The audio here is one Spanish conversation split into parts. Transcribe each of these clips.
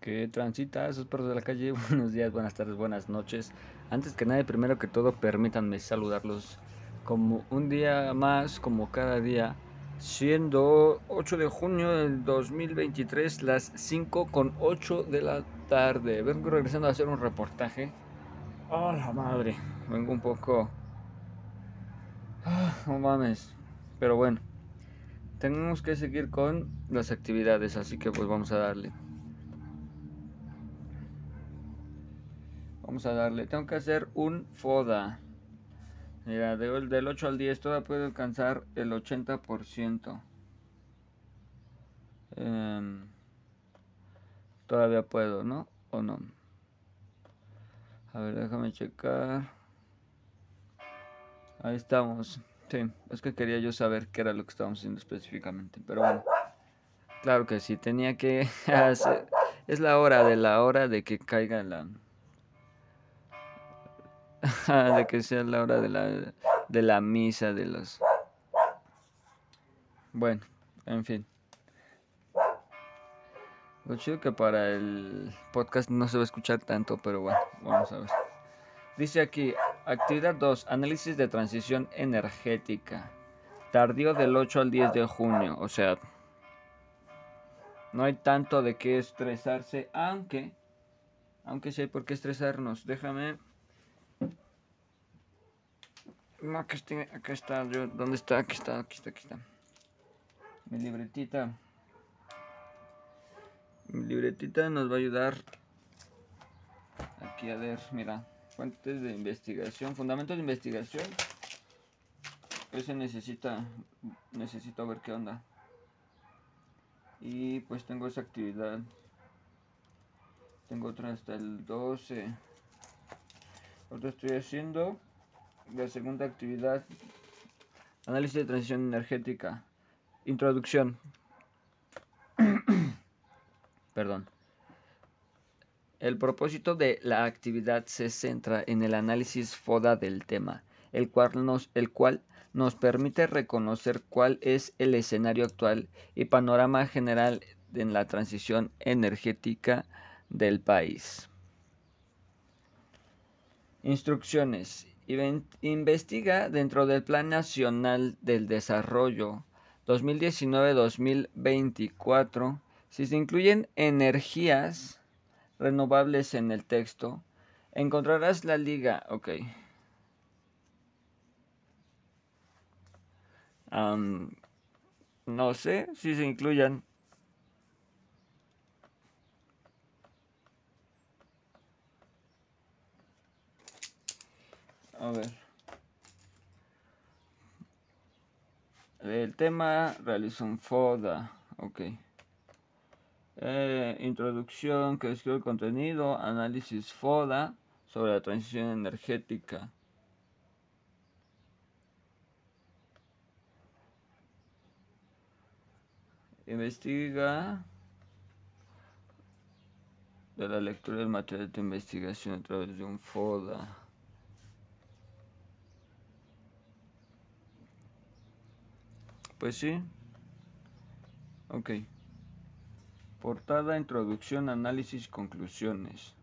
que transita esos perros de la calle. Buenos días, buenas tardes, buenas noches. Antes que nada, primero que todo, permítanme saludarlos como un día más, como cada día, siendo 8 de junio del 2023, las 5 con 8 de la tarde. Vengo regresando a hacer un reportaje. ¡Oh, la madre! Vengo un poco... Ah, no mames. Pero bueno, tenemos que seguir con las actividades, así que pues vamos a darle. Vamos a darle. Tengo que hacer un FODA. Mira, del 8 al 10 todavía puedo alcanzar el 80%. Em, todavía puedo, ¿no? ¿O no? A ver, déjame checar. Ahí estamos. Sí, es que quería yo saber qué era lo que estábamos haciendo específicamente. Pero bueno, claro que sí, tenía que hacer. Es la hora de la hora de que caiga la, de que sea la hora de la, de la misa de los... Bueno, en fin. Lo chido que para el podcast no se va a escuchar tanto, pero bueno, vamos a ver. Dice aquí, actividad 2, análisis de transición energética. Tardío del 8 al 10 de junio, o sea, no hay tanto de qué estresarse, aunque, aunque sí hay por qué estresarnos. Déjame acá está, yo, ¿dónde está? Aquí está, aquí está, aquí está. Mi libretita. Mi libretita nos va a ayudar. Aquí a ver, mira. Fuentes de investigación, fundamentos de investigación. Ese necesita, necesito ver qué onda. Y pues tengo esa actividad. Tengo otra hasta el 12. Otra estoy haciendo la segunda actividad, análisis de transición energética. Introducción. Perdón. El propósito de la actividad se centra en el análisis FODA del tema, el cual nos, el cual nos permite reconocer cuál es el escenario actual y panorama general en la transición energética del país. Instrucciones. Investiga dentro del Plan Nacional del Desarrollo 2019-2024 si se incluyen energías renovables en el texto. Encontrarás la liga. Ok. no sé si se incluyan. A ver. El tema realiza un FODA. Ok. Eh, introducción que escribe el contenido. Análisis FODA sobre la transición energética. Investiga de la lectura del material de investigación a través de un FODA. Pues sí. Ok. Portada, introducción, análisis, conclusiones.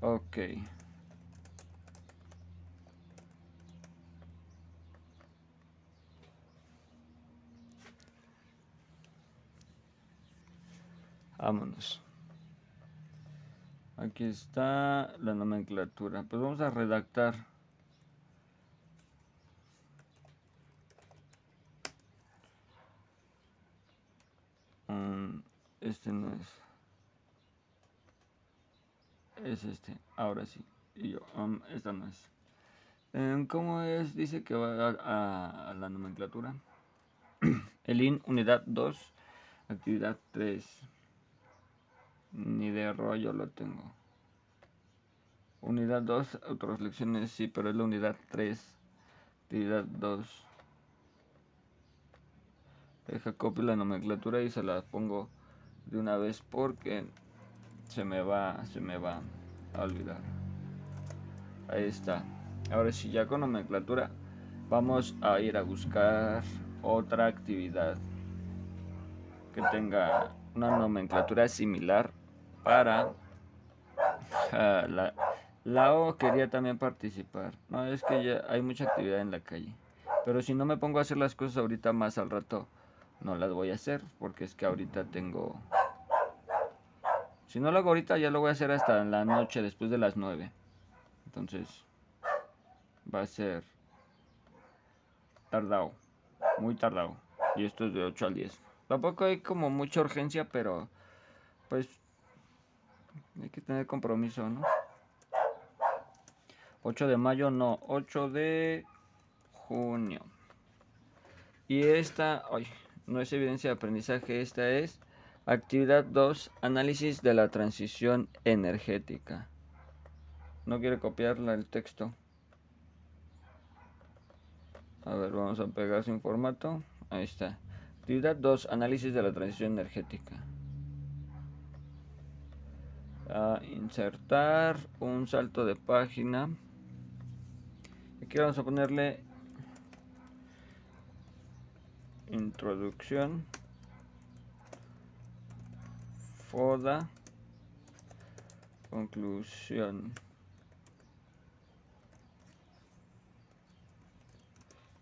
Ok. Vámonos. Aquí está la nomenclatura. Pues vamos a redactar. Este no es. Es este ahora sí. Y yo um, esta no es. Em, ¿cómo es? dice que va a, a la nomenclatura. El IN unidad 2 actividad 3 ni de rollo lo tengo. Unidad 2 otras lecciones sí pero es la unidad 3 actividad 2 deja copio la nomenclatura y se la pongo de una vez porque se me va se me va a olvidar ahí está ahora sí ya con nomenclatura vamos a ir a buscar otra actividad que tenga una nomenclatura similar para ah, la, la quería también participar. No, es que ya hay mucha actividad en la calle. Pero si no me pongo a hacer las cosas ahorita más al rato, no las voy a hacer. Porque es que ahorita tengo... Si no lo hago ahorita, ya lo voy a hacer hasta la noche, después de las 9. Entonces, va a ser tardado. Muy tardado. Y esto es de 8 al 10. Tampoco hay como mucha urgencia, pero pues hay que tener compromiso, ¿no? 8 de mayo, no, 8 de junio. Y esta, ay, no es evidencia de aprendizaje, esta es actividad 2, análisis de la transición energética. No quiere copiarla el texto. A ver, vamos a pegar sin formato. Ahí está. Actividad 2, análisis de la transición energética. A insertar un salto de página. Aquí vamos a ponerle introducción. Foda. Conclusión.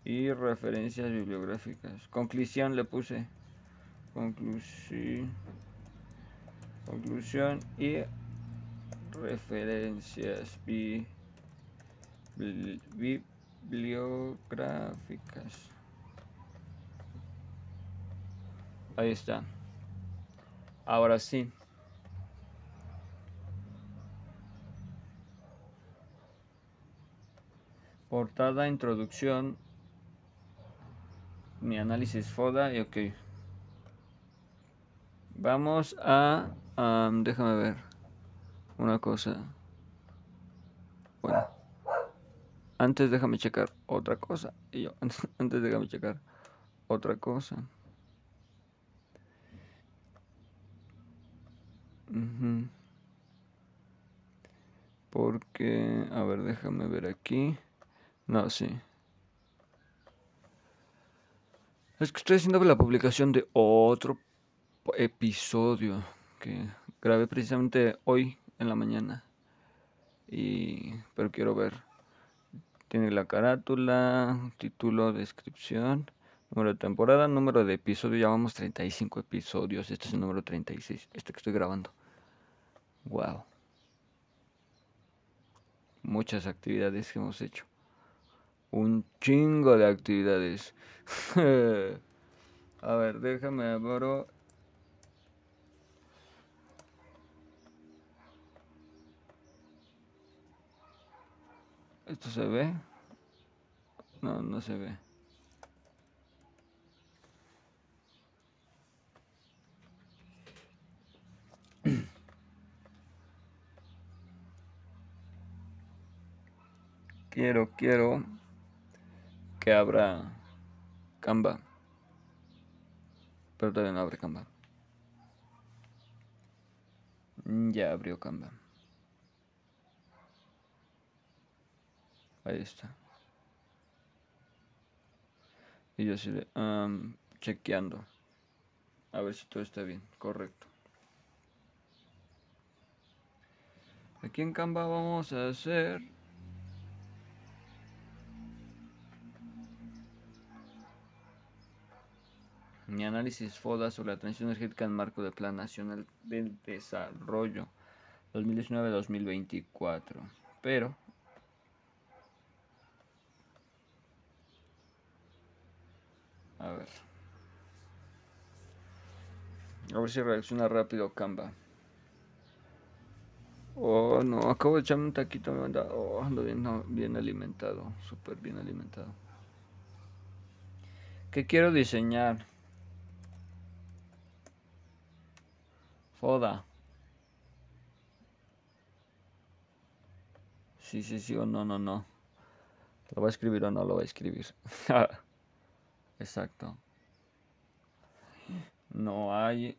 y referencias bibliográficas. Conclusión le puse. Conclusión. Conclusión y referencias bibliográficas. Ahí está. Ahora sí. Portada, introducción, mi análisis FODA y ok. Vamos a... déjame ver una cosa. Bueno. Antes déjame checar otra cosa. Y yo, antes déjame checar otra cosa. Porque, a ver, déjame ver aquí. No, sí. Es que estoy haciendo la publicación de otro episodio que grabé precisamente hoy en la mañana. Y pero quiero ver. Tiene la carátula, título, descripción, número de temporada, número de episodio. Ya vamos 35 episodios. Este es el número 36, este que estoy grabando. Wow. Muchas actividades que hemos hecho un chingo de actividades. A ver, déjame abro. ¿Esto se ve? No, no se ve. Quiero, quiero que abra Canva. Pero todavía no abre Canva. Ya abrió Canva. Ahí está. Y yo así de, chequeando. A ver si todo está bien. Correcto. Aquí en Canva vamos a hacer Mi análisis FODA sobre la transición energética en marco del Plan Nacional del Desarrollo 2019-2024. Pero A ver. A ver si reacciona rápido Canva. Oh, no, acabo de echarme un taquito, me anda, oh, ando bien, bien alimentado, súper bien alimentado. ¿Qué quiero diseñar? Foda. Sí, sí, sí o no, no, no. ¿Lo va a escribir o no lo va a escribir? Exacto. No hay...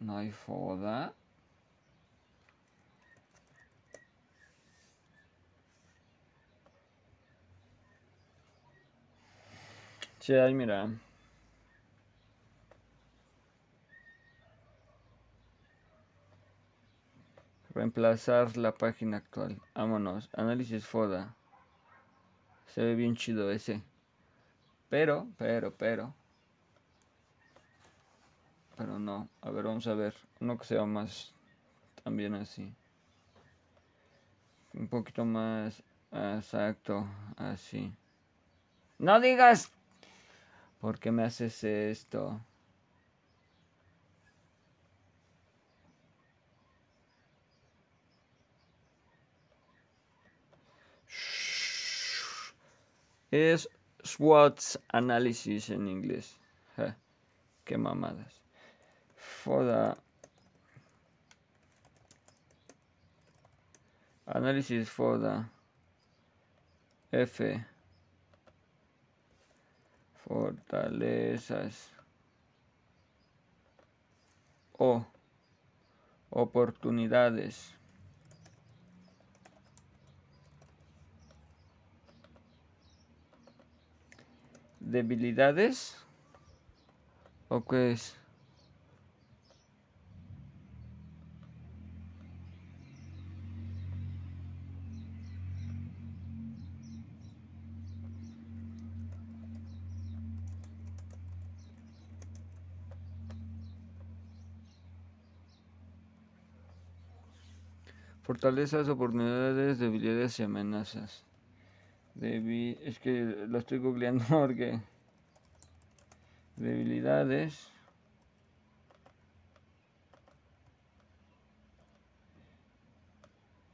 No hay foda. Hay, mira. Reemplazar la página actual. Vámonos. Análisis FODA. Se ve bien chido ese. Pero, pero, pero. Pero no. A ver, vamos a ver. Uno que sea más. También así. Un poquito más. Exacto. Así. No digas. ¿Por qué me haces esto? Es SWOT análisis en inglés. qué mamadas. FODA. Análisis FODA. F. Fortalezas. O. Oportunidades. Debilidades o qué es Fortalezas, oportunidades, debilidades y amenazas es que lo estoy googleando porque debilidades.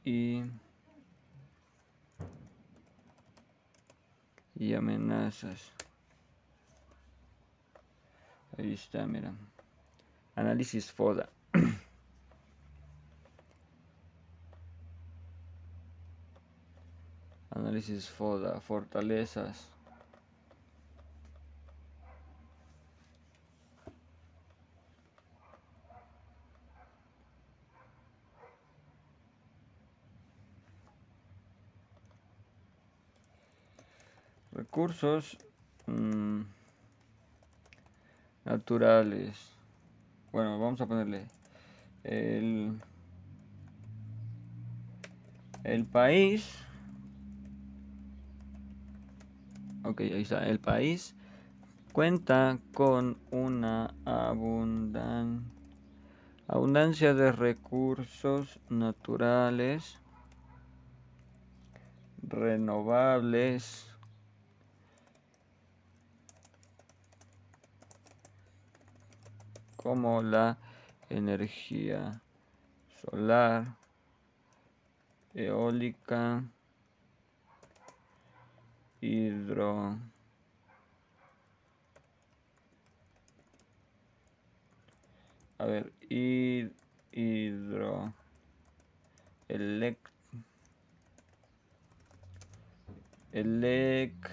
Y y amenazas. Ahí está mira. Análisis FODA Análisis FODA, fortalezas. Recursos mm, naturales. Bueno, vamos a ponerle el, el país Ok. El país cuenta con una abundan abundancia de recursos naturales renovables como la energía solar, eólica, hidro. A ver hidro elect electri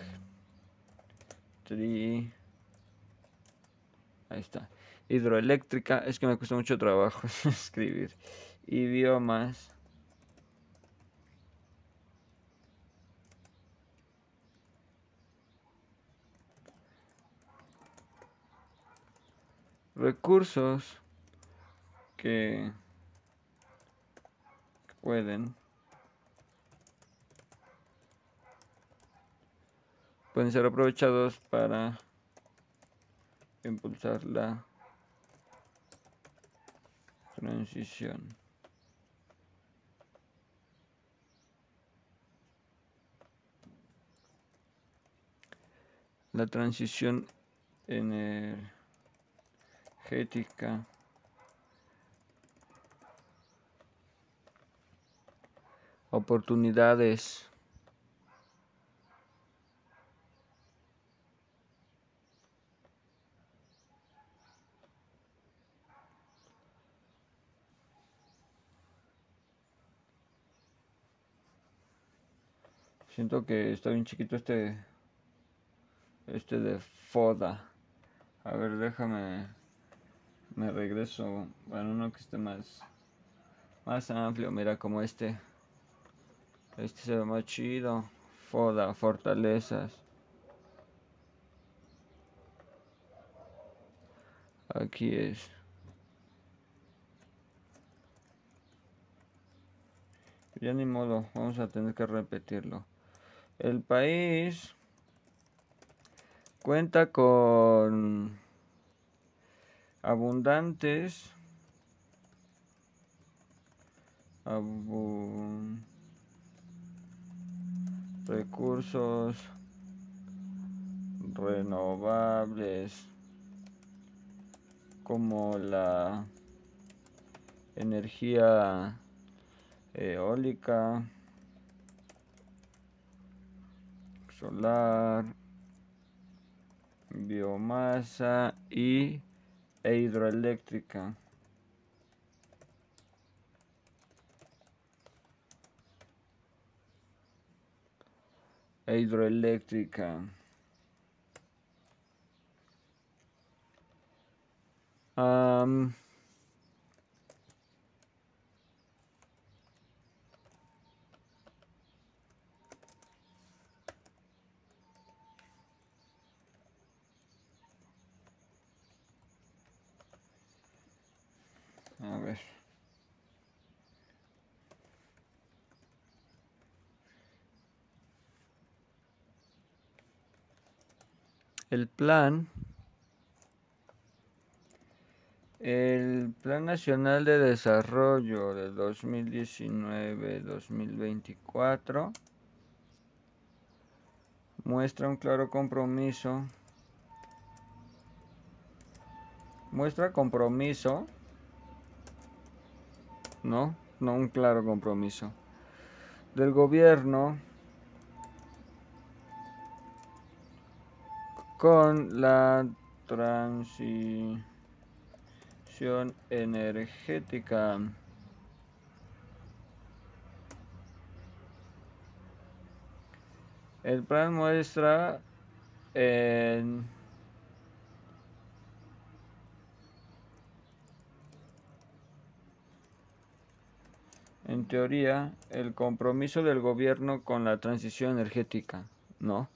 ahí está. Hidroeléctrica es que me cuesta mucho trabajo escribir idiomas recursos que pueden pueden ser aprovechados para impulsar la transición. La transición en el energética. Oportunidades. Siento que está bien chiquito este este de foda. A ver, déjame me regreso bueno uno que esté más más amplio mira como este. Este se ve más chido foda fortalezas. Aquí es. Ya ni modo, vamos a tener que repetirlo. El país cuenta con abundantes recursos renovables como la energía eólica, solar, biomasa y e hidroeléctrica. E hidroeléctrica. A ver. El plan el Plan Nacional de Desarrollo de 2019-2024 muestra un claro compromiso muestra compromiso ¿no? No un claro compromiso del gobierno con la transición energética. El plan muestra en en teoría, el compromiso del gobierno con la transición energética, ¿no?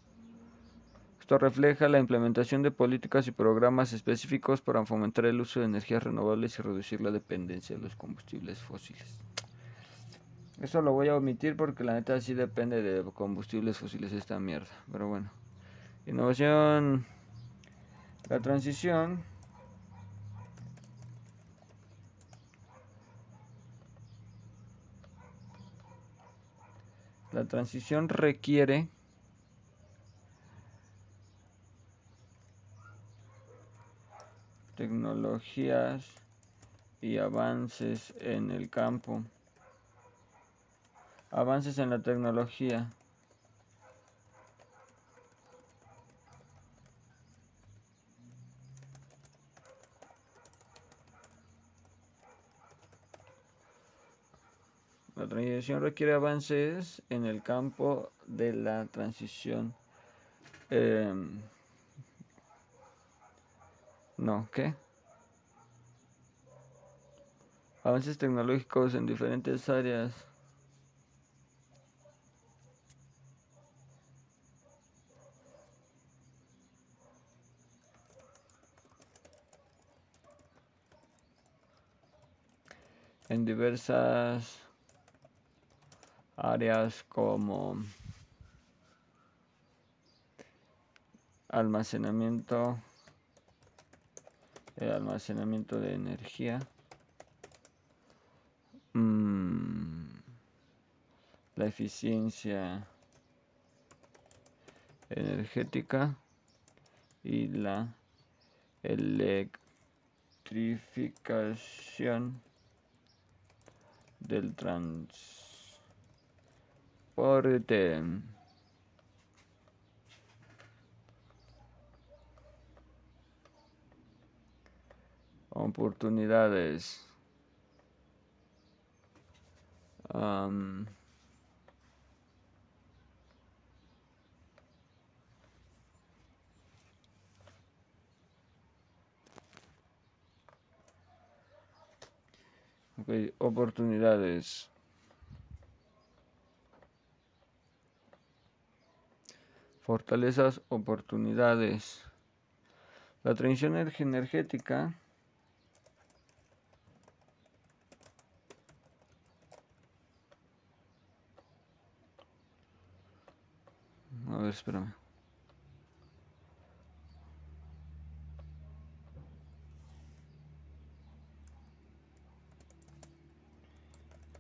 Refleja la implementación de políticas y programas específicos para fomentar el uso de energías renovables y reducir la dependencia de los combustibles fósiles. Eso lo voy a omitir porque la neta sí depende de combustibles fósiles esta mierda. Pero bueno. Innovación. La transición La transición requiere tecnologías y avances en el campo. Avances en la tecnología. La transición requiere avances en el campo de la transición. Em, no, ¿qué? Avances tecnológicos en diferentes áreas. En diversas áreas como almacenamiento el almacenamiento de energía. Mm, la eficiencia energética y la electrificación del trans oportunidades um, okay, oportunidades Fortalezas, oportunidades. La transición energética A ver, espérame.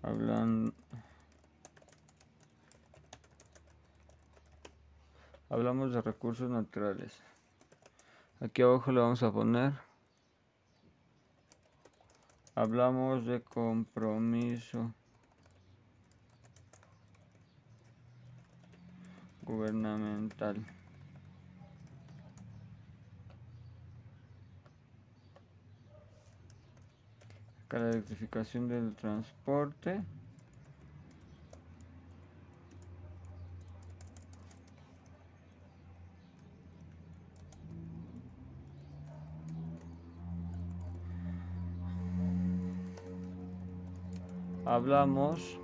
Hablan... Hablamos de recursos naturales. Aquí abajo le vamos a poner. Hablamos de compromiso gubernamental. la electrificación del transporte. Hablamos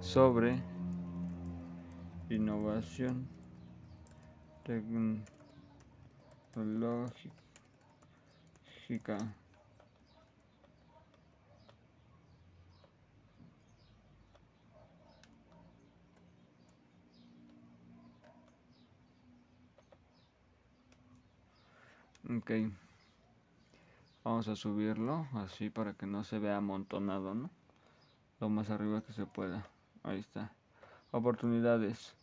sobre innovación tecnológica Ok. Vamos a subirlo así para que no se vea amontonado, ¿no? Lo más arriba que se pueda. Ahí está. Oportunidades.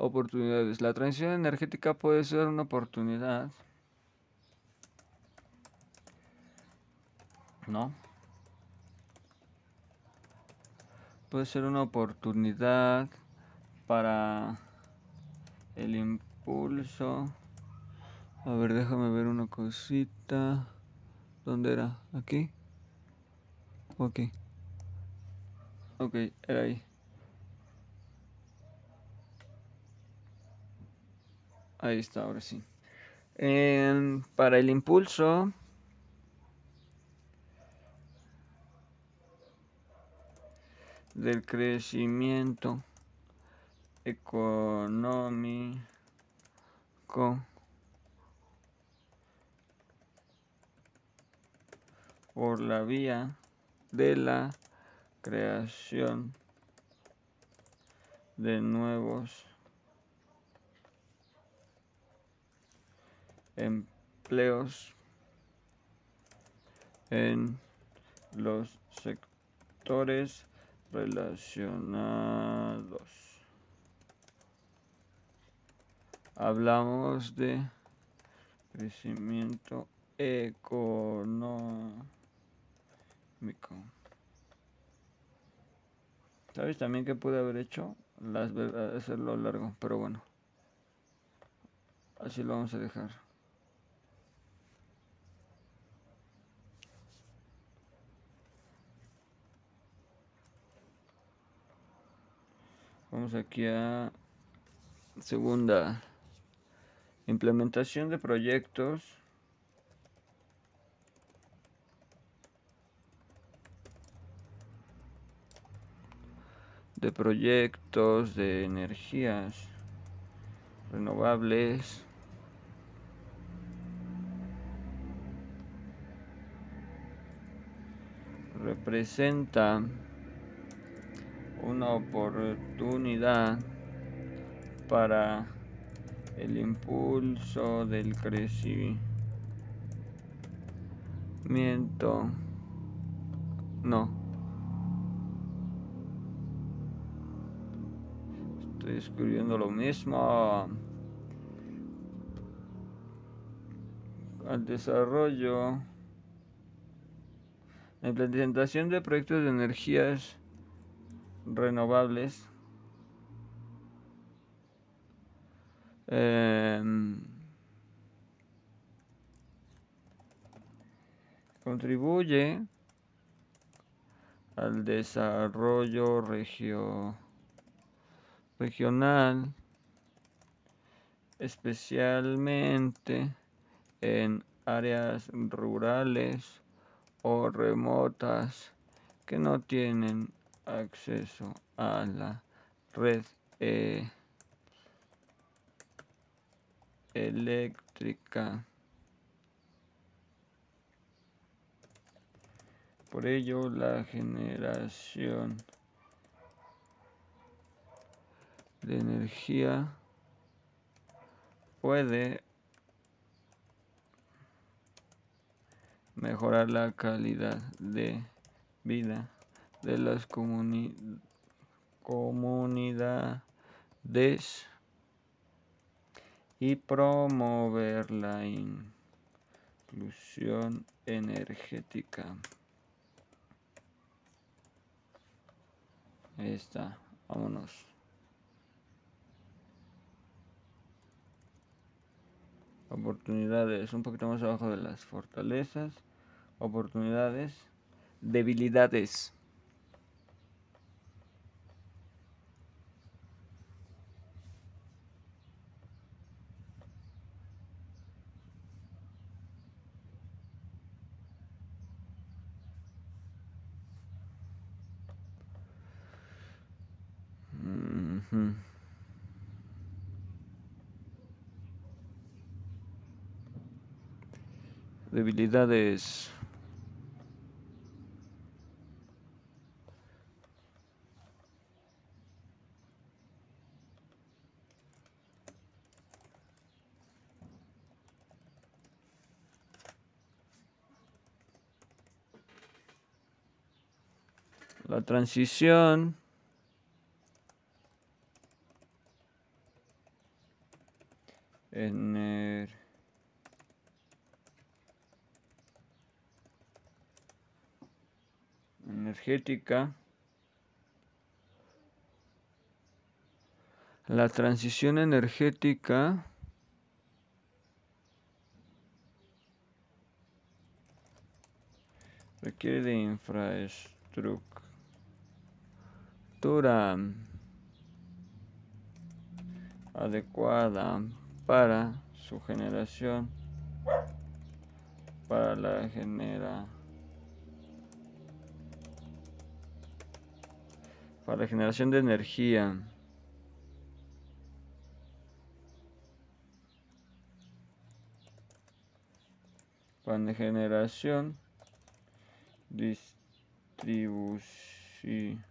Oportunidades. La transición energética puede ser una oportunidad. ¿No? Puede ser una oportunidad para el impulso a ver, déjame ver una cosita. ¿Dónde era? ¿Aquí? ¿O aquí? Ok, era ahí. Ahí está, ahora sí. para el impulso del crecimiento económico por la vía de la creación de nuevos empleos en los sectores relacionados. Hablamos de crecimiento económico ¿Sabes también que pude haber hecho? Las, hacerlo largo, pero bueno. Así lo vamos a dejar. Vamos aquí a segunda implementación de proyectos de proyectos de energías renovables. representa una oportunidad para el impulso del crecimiento. No, estoy escribiendo lo mismo al desarrollo la implementación de proyectos de energías renovables. Em, contribuye al desarrollo regio regional, especialmente en áreas rurales o remotas que no tienen acceso a la red eh, eléctrica. Por ello, la generación de energía puede mejorar la calidad de vida de las comunidades y promover la inclusión energética. Ahí está, vámonos. Oportunidades, un poquito más abajo de las fortalezas. Oportunidades, debilidades. Debilidades. La transición La transición energética requiere de infraestructura adecuada para su generación, para la genera, para la generación de energía. Para generación, distribución,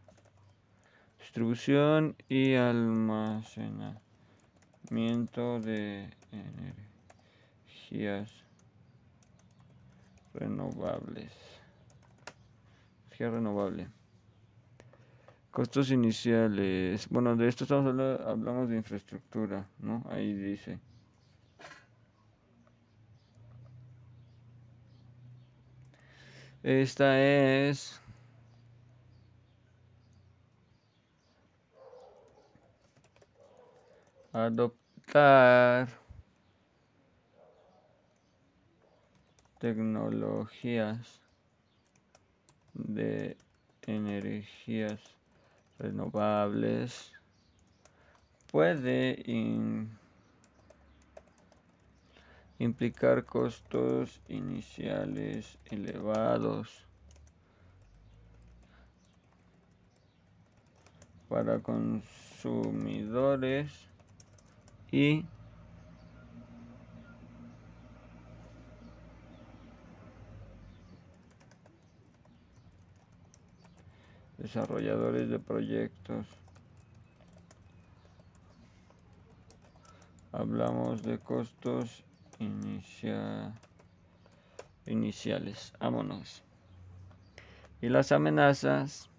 distribución y almacenamiento de energías renovables. Energía renovable. Costos iniciales. Bueno, de esto estamos hablando, hablamos de infraestructura, ¿no? Ahí dice. Esta es adoptar tecnologías de energías renovables puede implicar costos iniciales elevados para consumidores y desarrolladores de proyectos. Hablamos de costos iniciales. Vámonos. Y las amenazas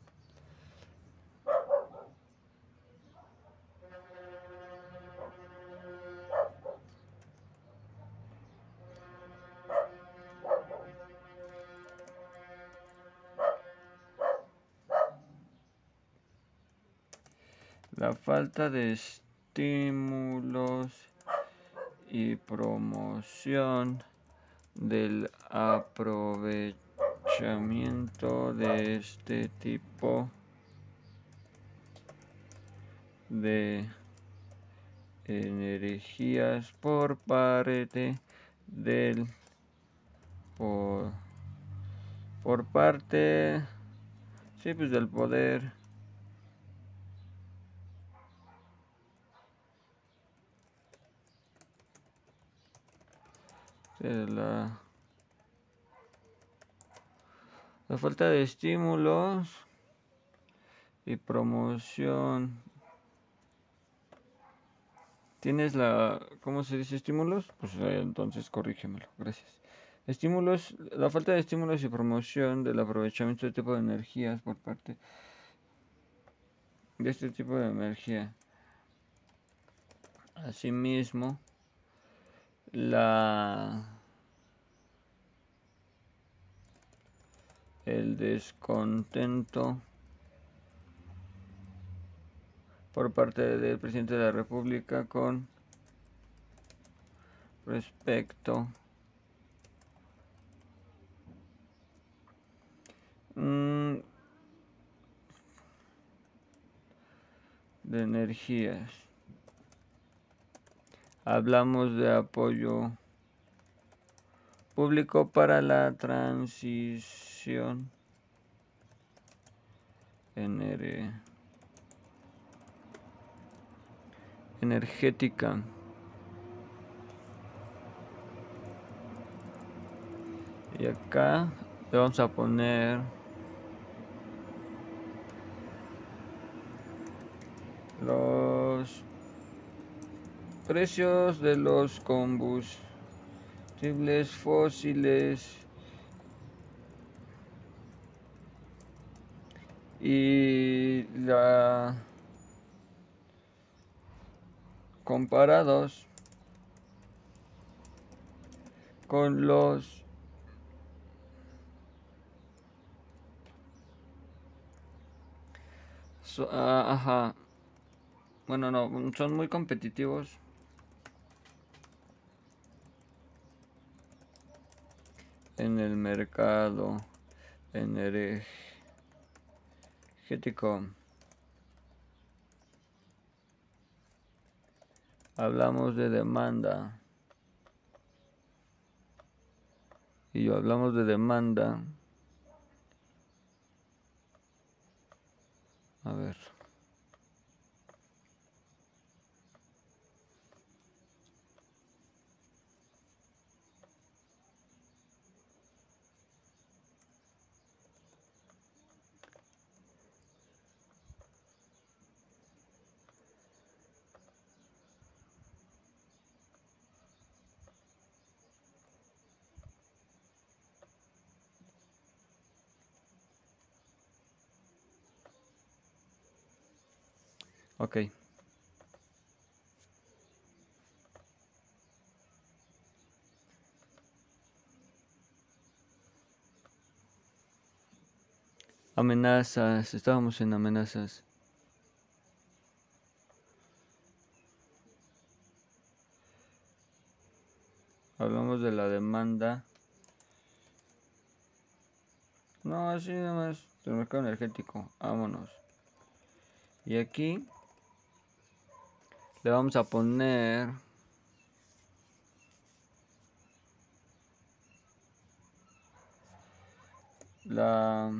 falta de estímulos y promoción del aprovechamiento de este tipo de energías por parte del por, por parte sí, pues del poder la, la falta de estímulos y promoción ¿Tienes la, ¿cómo se dice estímulos? Pues eh, entonces corrígemelo, gracias. Estímulos, la falta de estímulos y promoción del aprovechamiento de este tipo de energías por parte de este tipo de energía. Asimismo, la el descontento por parte del presidente de la República con respecto mm, de energías. Hablamos de apoyo público para la transición energética. Y acá le vamos a poner los precios de los combustibles fósiles y la comparados con los ah, ajá. Bueno no son muy competitivos en el mercado energético. Hablamos de demanda. Y yo hablamos de demanda. A ver Ok. Amenazas, estábamos en amenazas. Hablamos de la demanda. No, así nada más del mercado energético. Vámonos. Y aquí le vamos a poner la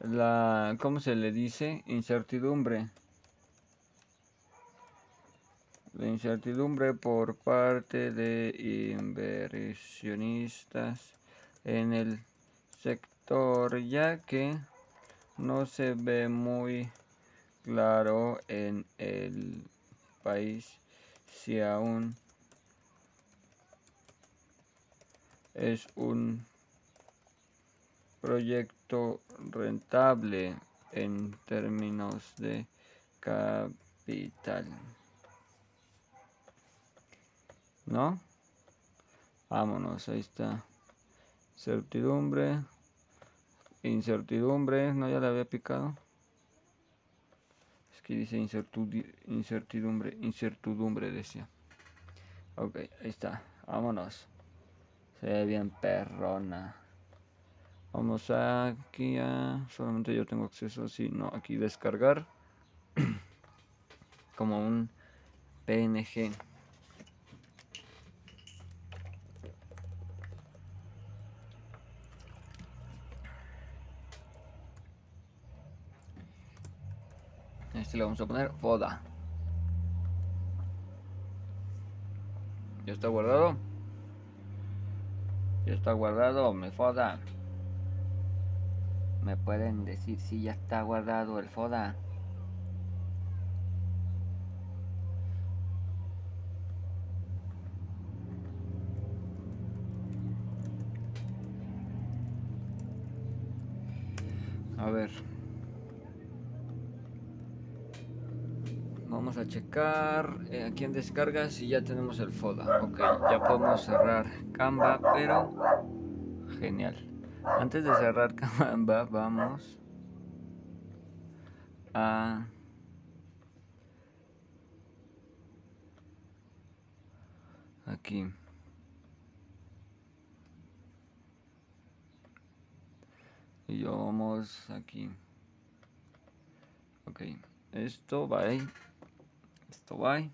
la ¿cómo se le dice? incertidumbre la incertidumbre por parte de inversionistas en el sector ya que no se ve muy claro en el país si aún es un proyecto rentable en términos de capital. ¿No? Vámonos, ahí está. Certidumbre. Incertidumbre, no ya le había picado. Es que dice incertidumbre, incertidumbre decía. Ok, ahí está. Vámonos. Se ve bien perrona. Vamos aquí a... Solamente yo tengo acceso, si no, aquí descargar. Como un PNG. Le vamos a poner foda. Ya está guardado. Ya está guardado, me foda. ¿Me pueden decir si ya está guardado el FODA? A ver. A checar eh, aquí en descargas si ya tenemos el FODA. Ok, ya podemos cerrar Canva, pero genial. Antes de cerrar Canva, vamos a aquí. Y yo vamos aquí. Ok, esto va ahí. Ahí.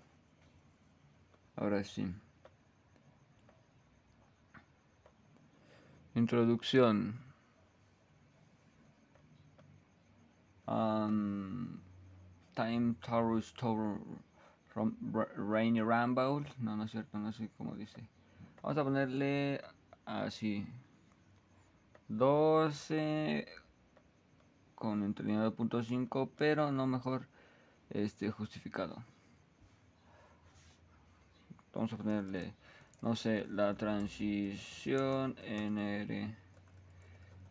Ahora sí. Introducción. Um, time Taurus Tour Rainy Ramble. No, no es cierto, no sé cómo dice. Vamos a ponerle así. 12 con entrenador punto 5, pero no mejor este justificado. Vamos a ponerle no sé, la transición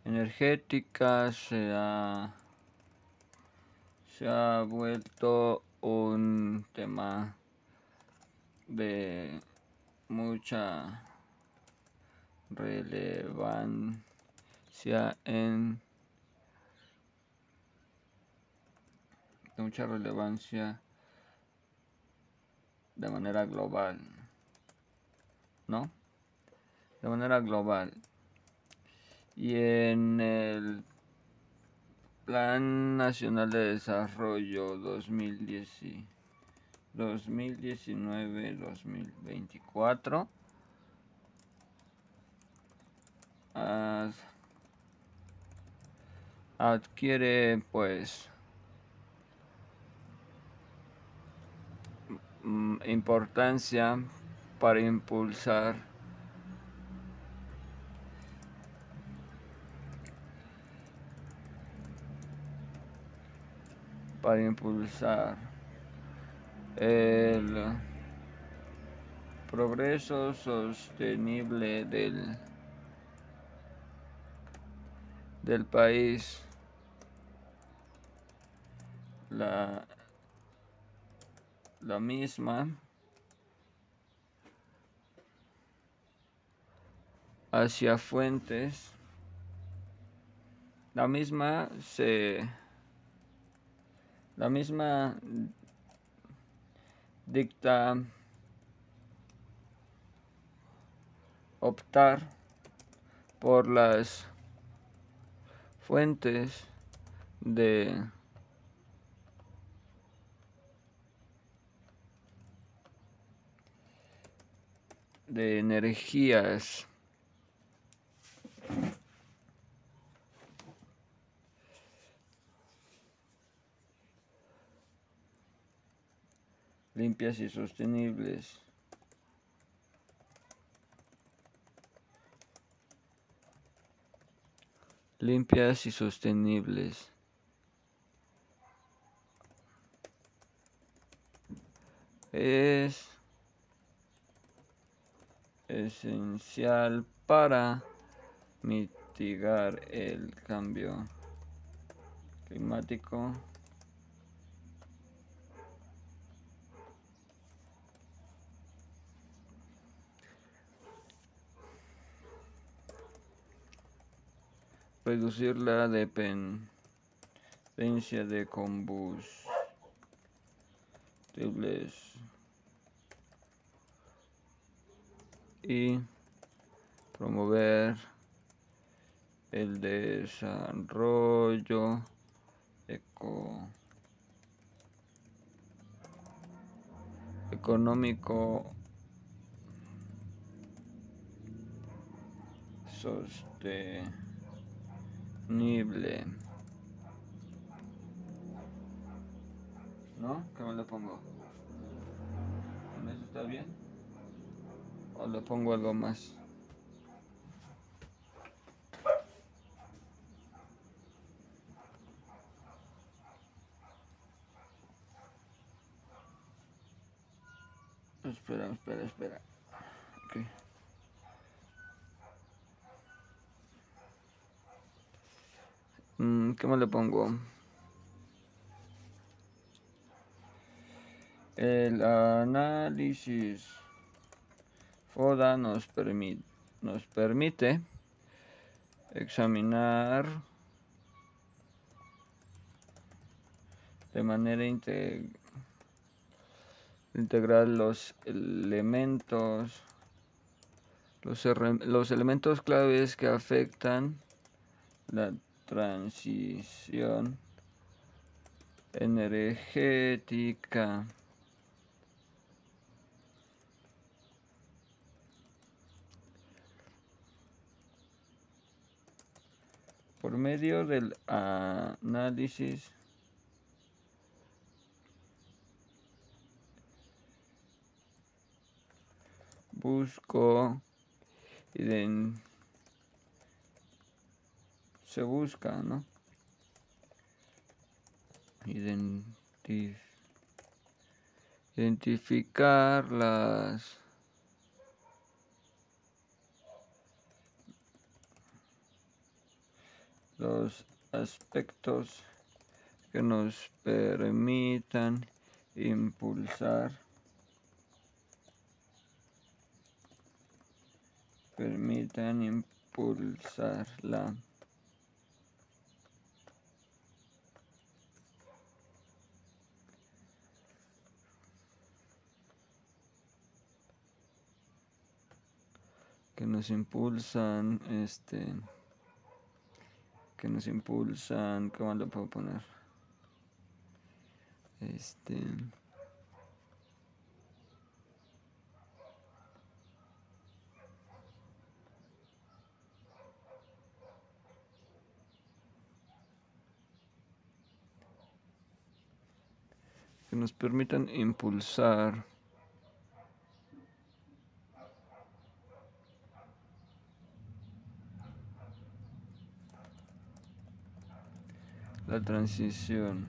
energética se ha, se ha vuelto un tema de mucha relevancia en mucha relevancia de manera global. ¿no? De manera global. Y en el Plan Nacional de Desarrollo 2019-2024 adquiere pues importancia para impulsar para impulsar el progreso sostenible del del país. La la misma. Hacia fuentes, la misma se la misma dicta optar por las fuentes de de energías limpias y sostenibles. Limpias y sostenibles. Es esencial para mitigar el cambio climático. reducir la dependencia de combustibles y promover el desarrollo eco económico sostenible. ¿No? ¿Qué me le pongo? ¿Con eso está bien? le pongo algo más. Espera, espera, espera. Okay. Mm, ¿Qué más le pongo? El análisis. FODA nos permite, examinar de manera integral los elementos los, los elementos claves que afectan la transición energética por medio del análisis busco se busca, ¿no? identificar las los aspectos que nos permitan impulsar permitan impulsarla que nos impulsan este que nos impulsan cómo lo puedo poner este que nos permitan impulsar la transición.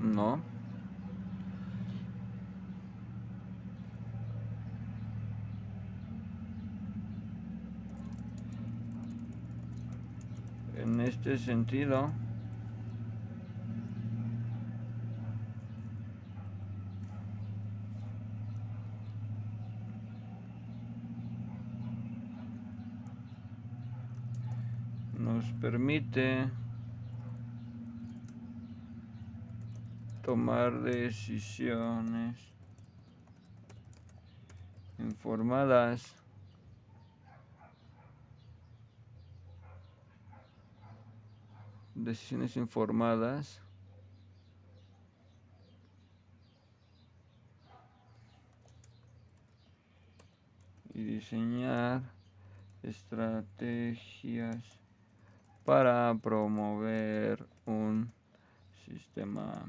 No en este sentido permite tomar decisiones informadas decisiones informadas y diseñar estrategias para promover un sistema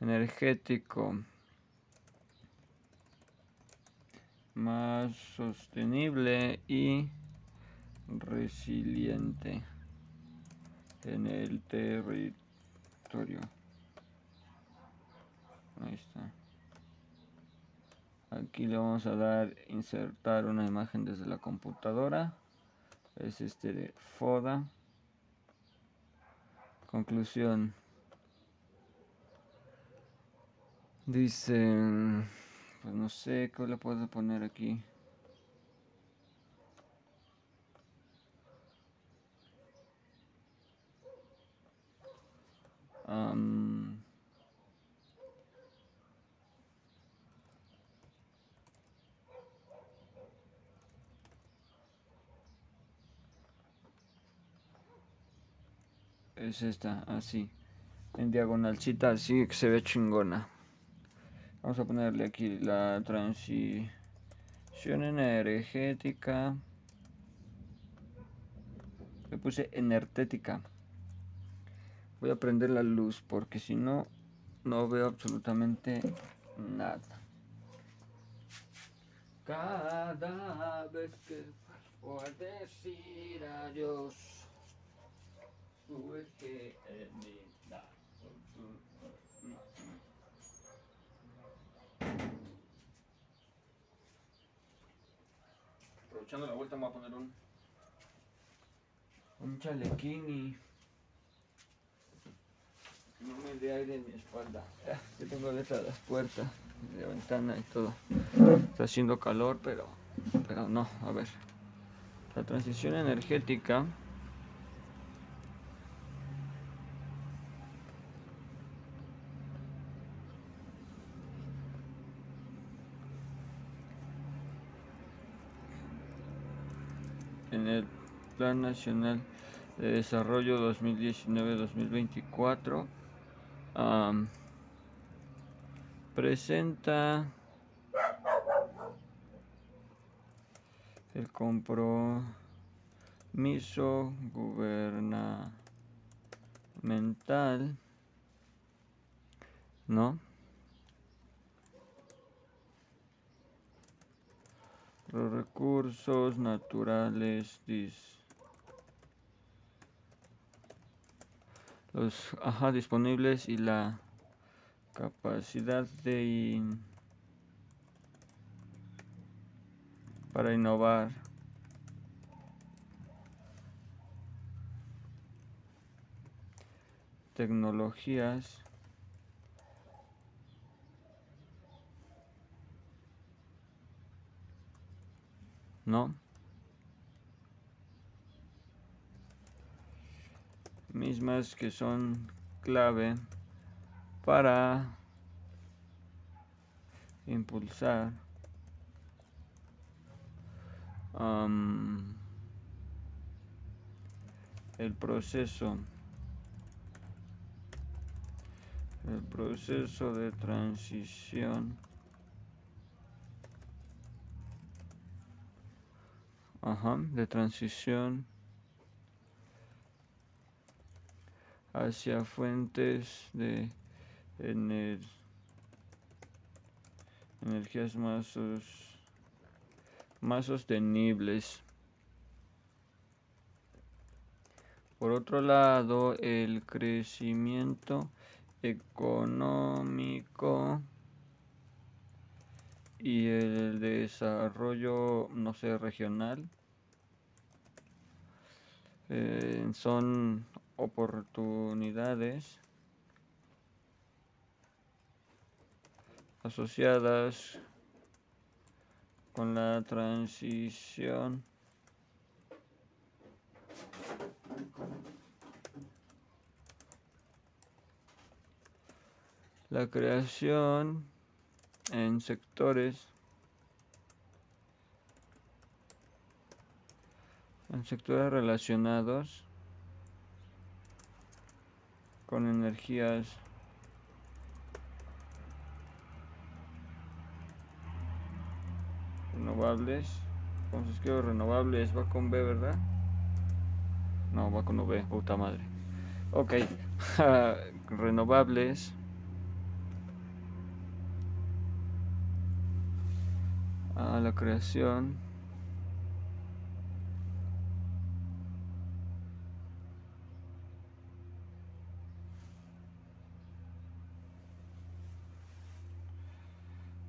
energético más sostenible y resiliente en el territorio. Ahí está. Aquí le vamos a dar insertar una imagen desde la computadora. Es este de FODA. Conclusión. Dice, pues no sé qué le puedo poner aquí. Es esta, así. En diagonalcita, así que se ve chingona. Vamos a ponerle aquí la transición energética. Le puse energética. Voy a prender la luz porque si no, no veo absolutamente nada. Cada vez que a decir adiós. Tuve que meditar. Aprovechando la vuelta, me voy a poner un. Un chalequín y. No me dé aire en mi espalda. Yo tengo letras de las puertas, de la ventana y todo. Está haciendo calor, pero, pero no. A ver. La transición energética en el Plan Nacional de Desarrollo 2019-2024 presenta el compromiso gubernamental, ¿no? Los recursos naturales los ajá, disponibles y la capacidad de para innovar. Tecnologías ¿no? Mismas que son clave para impulsar el proceso el proceso de transición Ajá, de transición hacia fuentes de energías más, más sostenibles. Por otro lado, el crecimiento económico y el desarrollo, no sé, regional eh, son oportunidades asociadas con la transición. La creación en sectores en sectores relacionados con energías renovables. Con sus renovables va con B verdad no va con V puta madre. Ok renovables a la creación.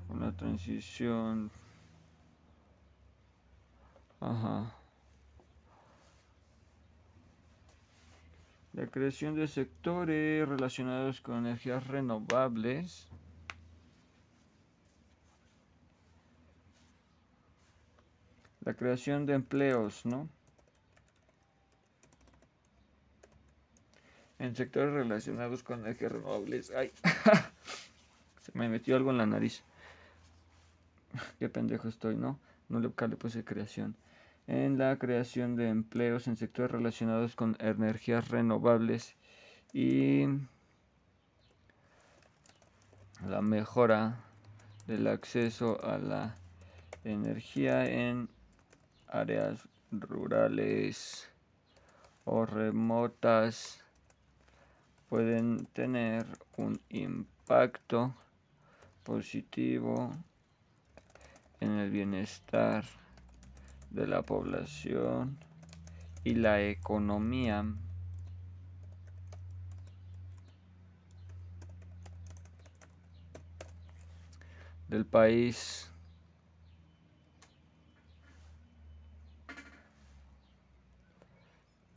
Una transición. Ajá. La creación de sectores relacionados con energías renovables la creación de empleos, ¿no? En sectores relacionados con energías renovables. Ay, se me metió algo en la nariz. Qué pendejo estoy, ¿no? No le, le puse creación. En la creación de empleos en sectores relacionados con energías renovables y la mejora del acceso a la energía en áreas rurales o remotas pueden tener un impacto positivo en el bienestar de la población y la economía. Del país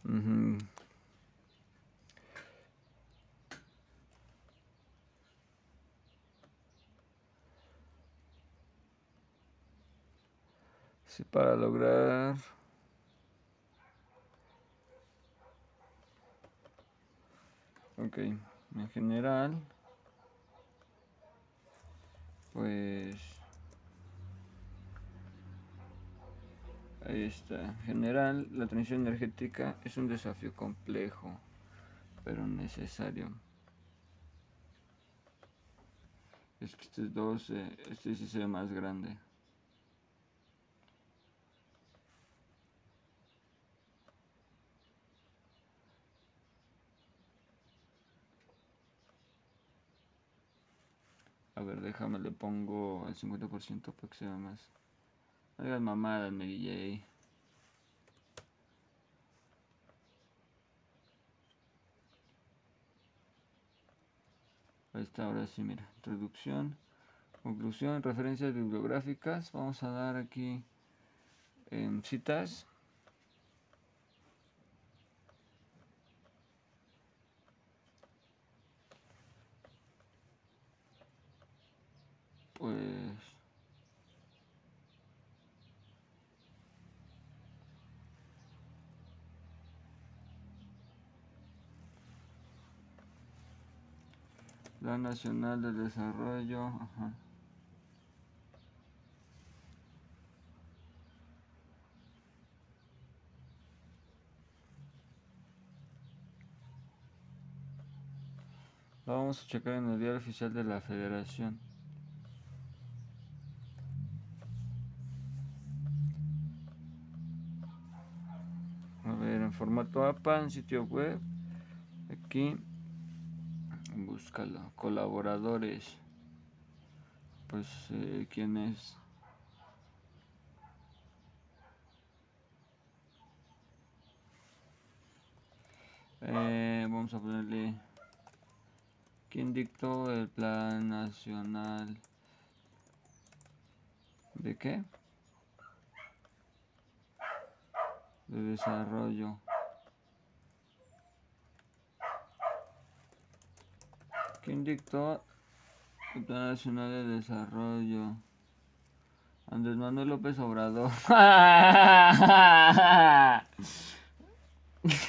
Ujú. Sí, para lograr ok en general pues en general la transición energética es un desafío complejo pero necesario es que este 12 este sí se ve más grande A ver, déjame, le pongo el 50% para que sea más. Digas mamadas, Mary J. Ahí está, ahora sí, mira. Introducción, conclusión, referencias bibliográficas. Vamos a dar aquí en citas. Pues Plan Nacional de Desarrollo. Ajá. Vamos a checar en el diario oficial de la Federación. A ver, en formato APA, en sitio web. Aquí búscalo. Colaboradores. Pues, eh, ¿quién es? Eh, vamos a ponerle. ¿Quién dictó el Plan Nacional? ¿De qué? De desarrollo. ¿Quién dictó el Plan Nacional de Desarrollo? Andrés Manuel López Obrador.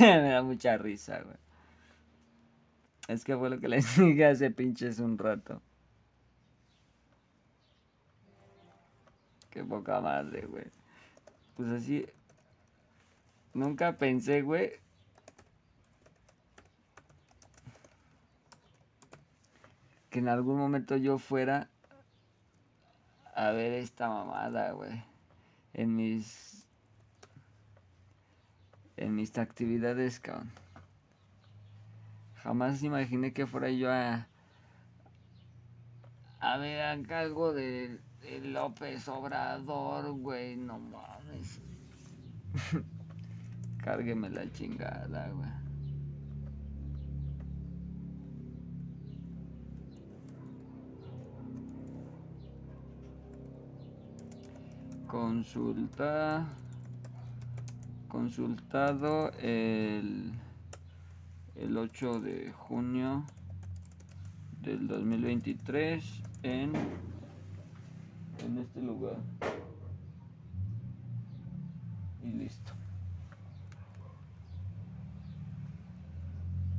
Me da mucha risa, güey. Es que fue lo que les dije hace pinches un rato. Qué poca madre, güey. Pues así. Nunca pensé, güey. Que en algún momento yo fuera a ver esta mamada, güey. En mis. En mis actividades, cabrón. Jamás imaginé que fuera yo a. A ver acá algo de, de López Obrador, güey. No mames. Cárgueme la chingada, güey. Consulta. Consultado el, el 8 de junio del 2023 en, en este lugar. Y listo.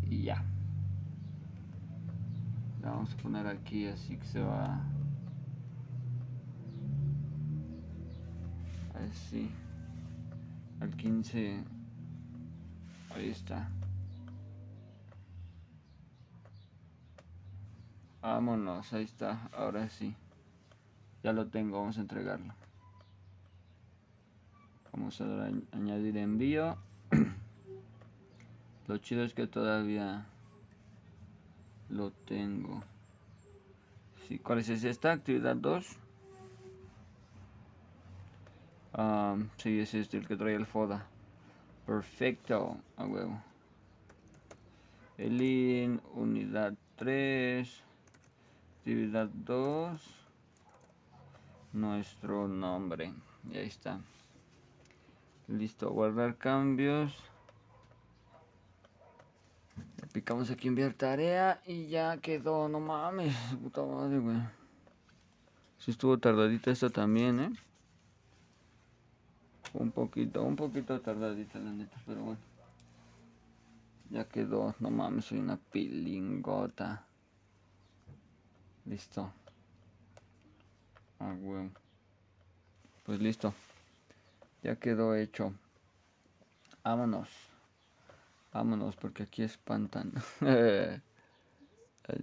Y ya. Vamos a poner aquí así que se va. Así. Al 15. Ahí está. Vámonos, ahí está. Ahora sí. Ya lo tengo, vamos a entregarlo. Vamos a añadir envío. Lo chido es que todavía lo tengo. Sí, ¿Cuál es esta? Actividad 2. Ah, sí, es este el que trae el FODA. Perfecto, a huevo. El IN, unidad 3. Actividad 2. Nuestro nombre. Y ahí está. Listo, guardar cambios. picamos aquí enviar tarea y ya quedó, no mames, puta madre, güey. Sí estuvo tardadita esta también, ¿eh? Un poquito, un poquito tardadita la neta, pero bueno. Ya quedó, no mames, soy una pilingota. Listo. Ah, güey. Pues listo. Ya quedó hecho. Vámonos. Vámonos porque aquí espantan. Al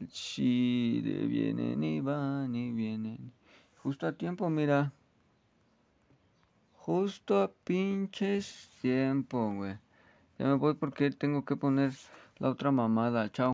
chile vienen y van y vienen. Justo a tiempo, mira. Justo a pinches tiempo, güey. Ya me voy porque tengo que poner la otra mamada. Chao.